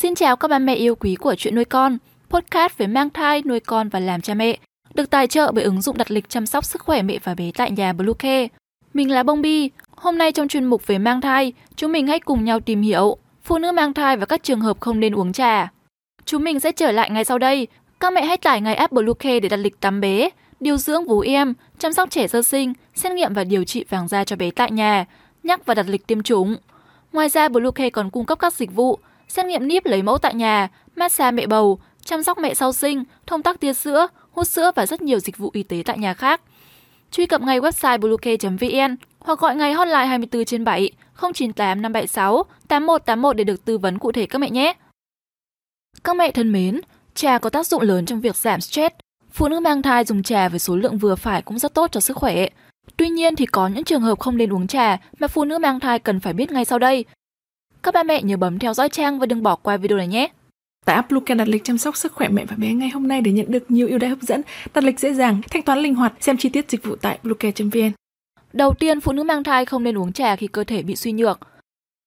Xin chào các bà mẹ yêu quý của chuyện nuôi con, podcast về mang thai, nuôi con và làm cha mẹ, được tài trợ bởi ứng dụng đặt lịch chăm sóc sức khỏe mẹ và bé tại nhà Bluecare. Mình là Bông Bi, hôm nay trong chuyên mục về mang thai, chúng mình hãy cùng nhau tìm hiểu phụ nữ mang thai và các trường hợp không nên uống trà. Chúng mình sẽ trở lại ngay sau đây. Các mẹ hãy tải ngay app Bluecare để đặt lịch tắm bé, điều dưỡng vú em, chăm sóc trẻ sơ sinh, xét nghiệm và điều trị vàng da cho bé tại nhà, nhắc và đặt lịch tiêm chủng. Ngoài ra, Bluecare còn cung cấp các dịch vụ xét nghiệm níp lấy mẫu tại nhà, massage mẹ bầu, chăm sóc mẹ sau sinh, thông tắc tia sữa, hút sữa và rất nhiều dịch vụ y tế tại nhà khác. Truy cập ngay website bluecare.vn hoặc gọi ngay hotline 24 trên 7 098 576 8181 để được tư vấn cụ thể các mẹ nhé. Các mẹ thân mến, trà có tác dụng lớn trong việc giảm stress. Phụ nữ mang thai dùng trà với số lượng vừa phải cũng rất tốt cho sức khỏe. Tuy nhiên thì có những trường hợp không nên uống trà mà phụ nữ mang thai cần phải biết ngay sau đây các ba mẹ nhớ bấm theo dõi trang và đừng bỏ qua video này nhé. Tại app Bluecare đặt lịch chăm sóc sức khỏe mẹ và bé ngay hôm nay để nhận được nhiều ưu đãi hấp dẫn, đặt lịch dễ dàng, thanh toán linh hoạt, xem chi tiết dịch vụ tại bluecare.vn. Đầu tiên, phụ nữ mang thai không nên uống trà khi cơ thể bị suy nhược.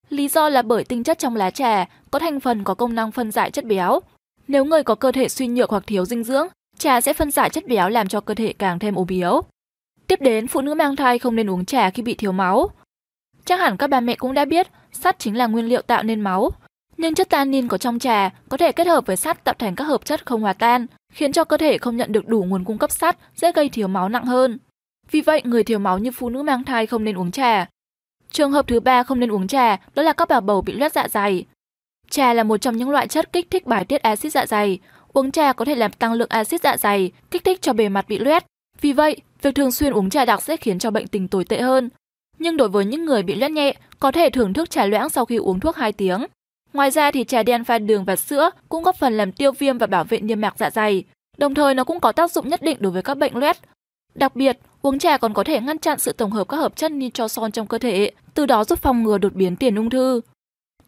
Lý do là bởi tinh chất trong lá trà có thành phần có công năng phân giải chất béo. Nếu người có cơ thể suy nhược hoặc thiếu dinh dưỡng, trà sẽ phân giải chất béo làm cho cơ thể càng thêm ốm yếu. Tiếp đến, phụ nữ mang thai không nên uống trà khi bị thiếu máu. Chắc hẳn các bà mẹ cũng đã biết, sắt chính là nguyên liệu tạo nên máu. Nhưng chất tannin có trong trà có thể kết hợp với sắt tạo thành các hợp chất không hòa tan, khiến cho cơ thể không nhận được đủ nguồn cung cấp sắt, dễ gây thiếu máu nặng hơn. Vì vậy, người thiếu máu như phụ nữ mang thai không nên uống trà. Trường hợp thứ ba không nên uống trà đó là các bà bầu bị loét dạ dày. Trà là một trong những loại chất kích thích bài tiết axit dạ dày. Uống trà có thể làm tăng lượng axit dạ dày, kích thích cho bề mặt bị loét. Vì vậy, việc thường xuyên uống trà đặc sẽ khiến cho bệnh tình tồi tệ hơn, nhưng đối với những người bị loét nhẹ, có thể thưởng thức trà loãng sau khi uống thuốc 2 tiếng. Ngoài ra thì trà đen pha đường và sữa cũng góp phần làm tiêu viêm và bảo vệ niêm mạc dạ dày. Đồng thời nó cũng có tác dụng nhất định đối với các bệnh loét. Đặc biệt, uống trà còn có thể ngăn chặn sự tổng hợp các hợp chất nitroson trong cơ thể, từ đó giúp phòng ngừa đột biến tiền ung thư.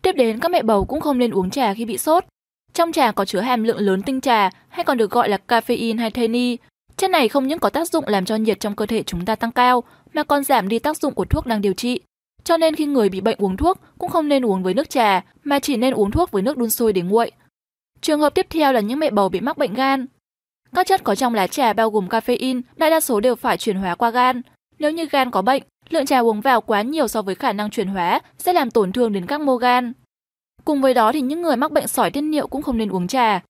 Tiếp đến, các mẹ bầu cũng không nên uống trà khi bị sốt. Trong trà có chứa hàm lượng lớn tinh trà, hay còn được gọi là caffeine hay theanine. Chất này không những có tác dụng làm cho nhiệt trong cơ thể chúng ta tăng cao, mà còn giảm đi tác dụng của thuốc đang điều trị. Cho nên khi người bị bệnh uống thuốc cũng không nên uống với nước trà, mà chỉ nên uống thuốc với nước đun sôi để nguội. Trường hợp tiếp theo là những mẹ bầu bị mắc bệnh gan. Các chất có trong lá trà bao gồm caffeine, đại đa số đều phải chuyển hóa qua gan. Nếu như gan có bệnh, lượng trà uống vào quá nhiều so với khả năng chuyển hóa sẽ làm tổn thương đến các mô gan. Cùng với đó thì những người mắc bệnh sỏi tiết niệu cũng không nên uống trà.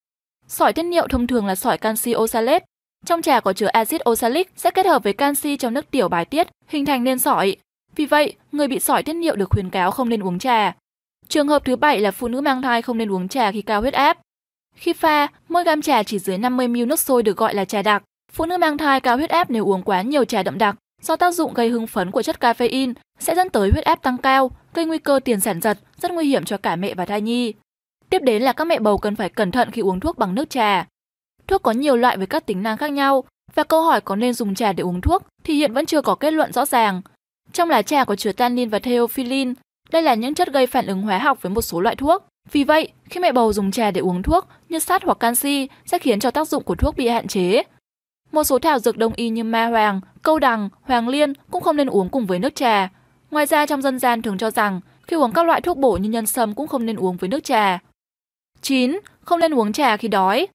Sỏi tiết niệu thông thường là sỏi canxi oxalate, trong trà có chứa axit oxalic sẽ kết hợp với canxi trong nước tiểu bài tiết, hình thành nên sỏi. Vì vậy, người bị sỏi tiết niệu được khuyến cáo không nên uống trà. Trường hợp thứ bảy là phụ nữ mang thai không nên uống trà khi cao huyết áp. Khi pha, mỗi gam trà chỉ dưới 50 ml nước sôi được gọi là trà đặc. Phụ nữ mang thai cao huyết áp nếu uống quá nhiều trà đậm đặc, do tác dụng gây hưng phấn của chất caffeine sẽ dẫn tới huyết áp tăng cao, gây nguy cơ tiền sản giật, rất nguy hiểm cho cả mẹ và thai nhi. Tiếp đến là các mẹ bầu cần phải cẩn thận khi uống thuốc bằng nước trà. Thuốc có nhiều loại với các tính năng khác nhau và câu hỏi có nên dùng trà để uống thuốc thì hiện vẫn chưa có kết luận rõ ràng. Trong lá trà có chứa tannin và theophylline, đây là những chất gây phản ứng hóa học với một số loại thuốc. Vì vậy, khi mẹ bầu dùng trà để uống thuốc như sắt hoặc canxi sẽ khiến cho tác dụng của thuốc bị hạn chế. Một số thảo dược đông y như ma hoàng, câu đằng, hoàng liên cũng không nên uống cùng với nước trà. Ngoài ra trong dân gian thường cho rằng khi uống các loại thuốc bổ như nhân sâm cũng không nên uống với nước trà. 9. Không nên uống trà khi đói.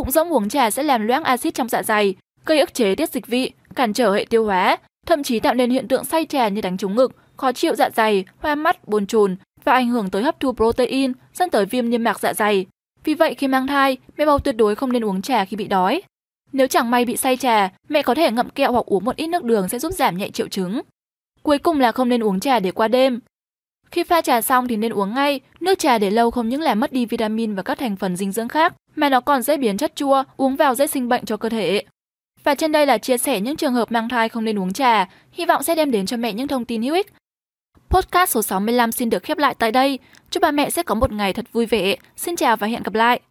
Bụng rỗng uống trà sẽ làm loãng axit trong dạ dày, gây ức chế tiết dịch vị, cản trở hệ tiêu hóa, thậm chí tạo nên hiện tượng say trà như đánh trúng ngực, khó chịu dạ dày, hoa mắt, buồn chồn và ảnh hưởng tới hấp thu protein, dẫn tới viêm niêm mạc dạ dày. Vì vậy khi mang thai, mẹ bầu tuyệt đối không nên uống trà khi bị đói. Nếu chẳng may bị say trà, mẹ có thể ngậm kẹo hoặc uống một ít nước đường sẽ giúp giảm nhẹ triệu chứng. Cuối cùng là không nên uống trà để qua đêm. Khi pha trà xong thì nên uống ngay, nước trà để lâu không những làm mất đi vitamin và các thành phần dinh dưỡng khác, mà nó còn dễ biến chất chua, uống vào dễ sinh bệnh cho cơ thể. Và trên đây là chia sẻ những trường hợp mang thai không nên uống trà, hy vọng sẽ đem đến cho mẹ những thông tin hữu ích. Podcast số 65 xin được khép lại tại đây. Chúc bà mẹ sẽ có một ngày thật vui vẻ. Xin chào và hẹn gặp lại.